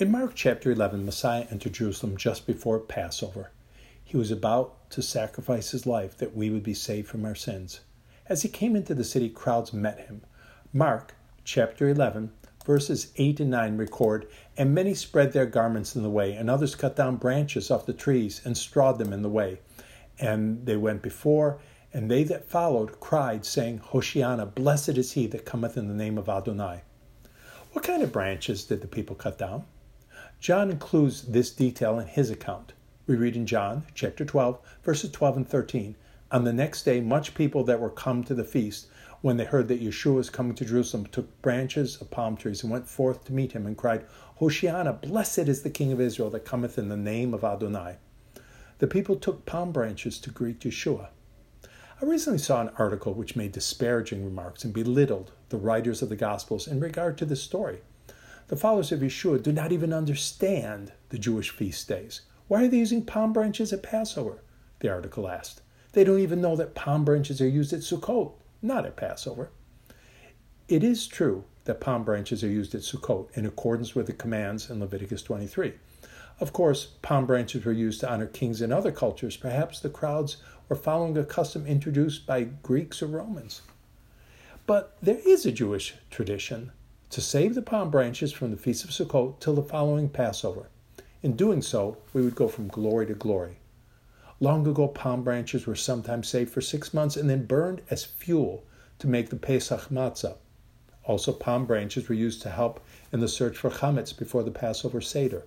In Mark chapter 11, Messiah entered Jerusalem just before Passover. He was about to sacrifice his life that we would be saved from our sins. As he came into the city, crowds met him. Mark chapter 11, verses 8 and 9 record And many spread their garments in the way, and others cut down branches off the trees and strawed them in the way. And they went before, and they that followed cried, saying, Hoshiana, blessed is he that cometh in the name of Adonai. What kind of branches did the people cut down? John includes this detail in his account. We read in John chapter 12, verses 12 and 13. On the next day, much people that were come to the feast, when they heard that Yeshua was coming to Jerusalem, took branches of palm trees and went forth to meet him and cried, Hoshiana, blessed is the King of Israel that cometh in the name of Adonai. The people took palm branches to greet Yeshua. I recently saw an article which made disparaging remarks and belittled the writers of the Gospels in regard to this story. The followers of Yeshua do not even understand the Jewish feast days. Why are they using palm branches at Passover? The article asked. They don't even know that palm branches are used at Sukkot, not at Passover. It is true that palm branches are used at Sukkot in accordance with the commands in Leviticus 23. Of course, palm branches were used to honor kings in other cultures. Perhaps the crowds were following a custom introduced by Greeks or Romans. But there is a Jewish tradition to save the palm branches from the Feast of Sukkot till the following Passover. In doing so, we would go from glory to glory. Long ago, palm branches were sometimes saved for six months and then burned as fuel to make the Pesach matzah. Also, palm branches were used to help in the search for chametz before the Passover Seder.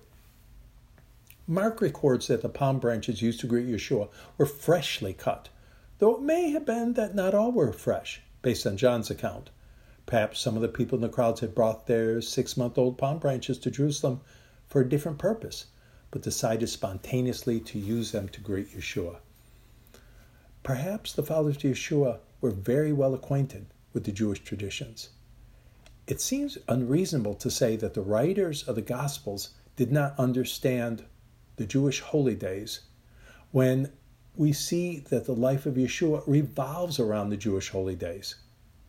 Mark records that the palm branches used to greet Yeshua were freshly cut, though it may have been that not all were fresh, based on John's account. Perhaps some of the people in the crowds had brought their six month old palm branches to Jerusalem for a different purpose, but decided spontaneously to use them to greet Yeshua. Perhaps the followers of Yeshua were very well acquainted with the Jewish traditions. It seems unreasonable to say that the writers of the Gospels did not understand the Jewish holy days when we see that the life of Yeshua revolves around the Jewish holy days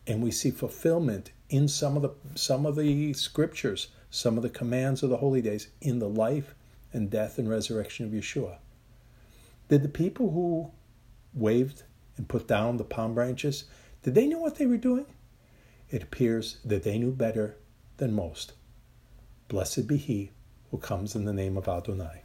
and we see fulfillment in some of the some of the scriptures, some of the commands of the holy days in the life and death and resurrection of Yeshua. Did the people who waved and put down the palm branches, did they know what they were doing? It appears that they knew better than most. Blessed be he who comes in the name of Adonai.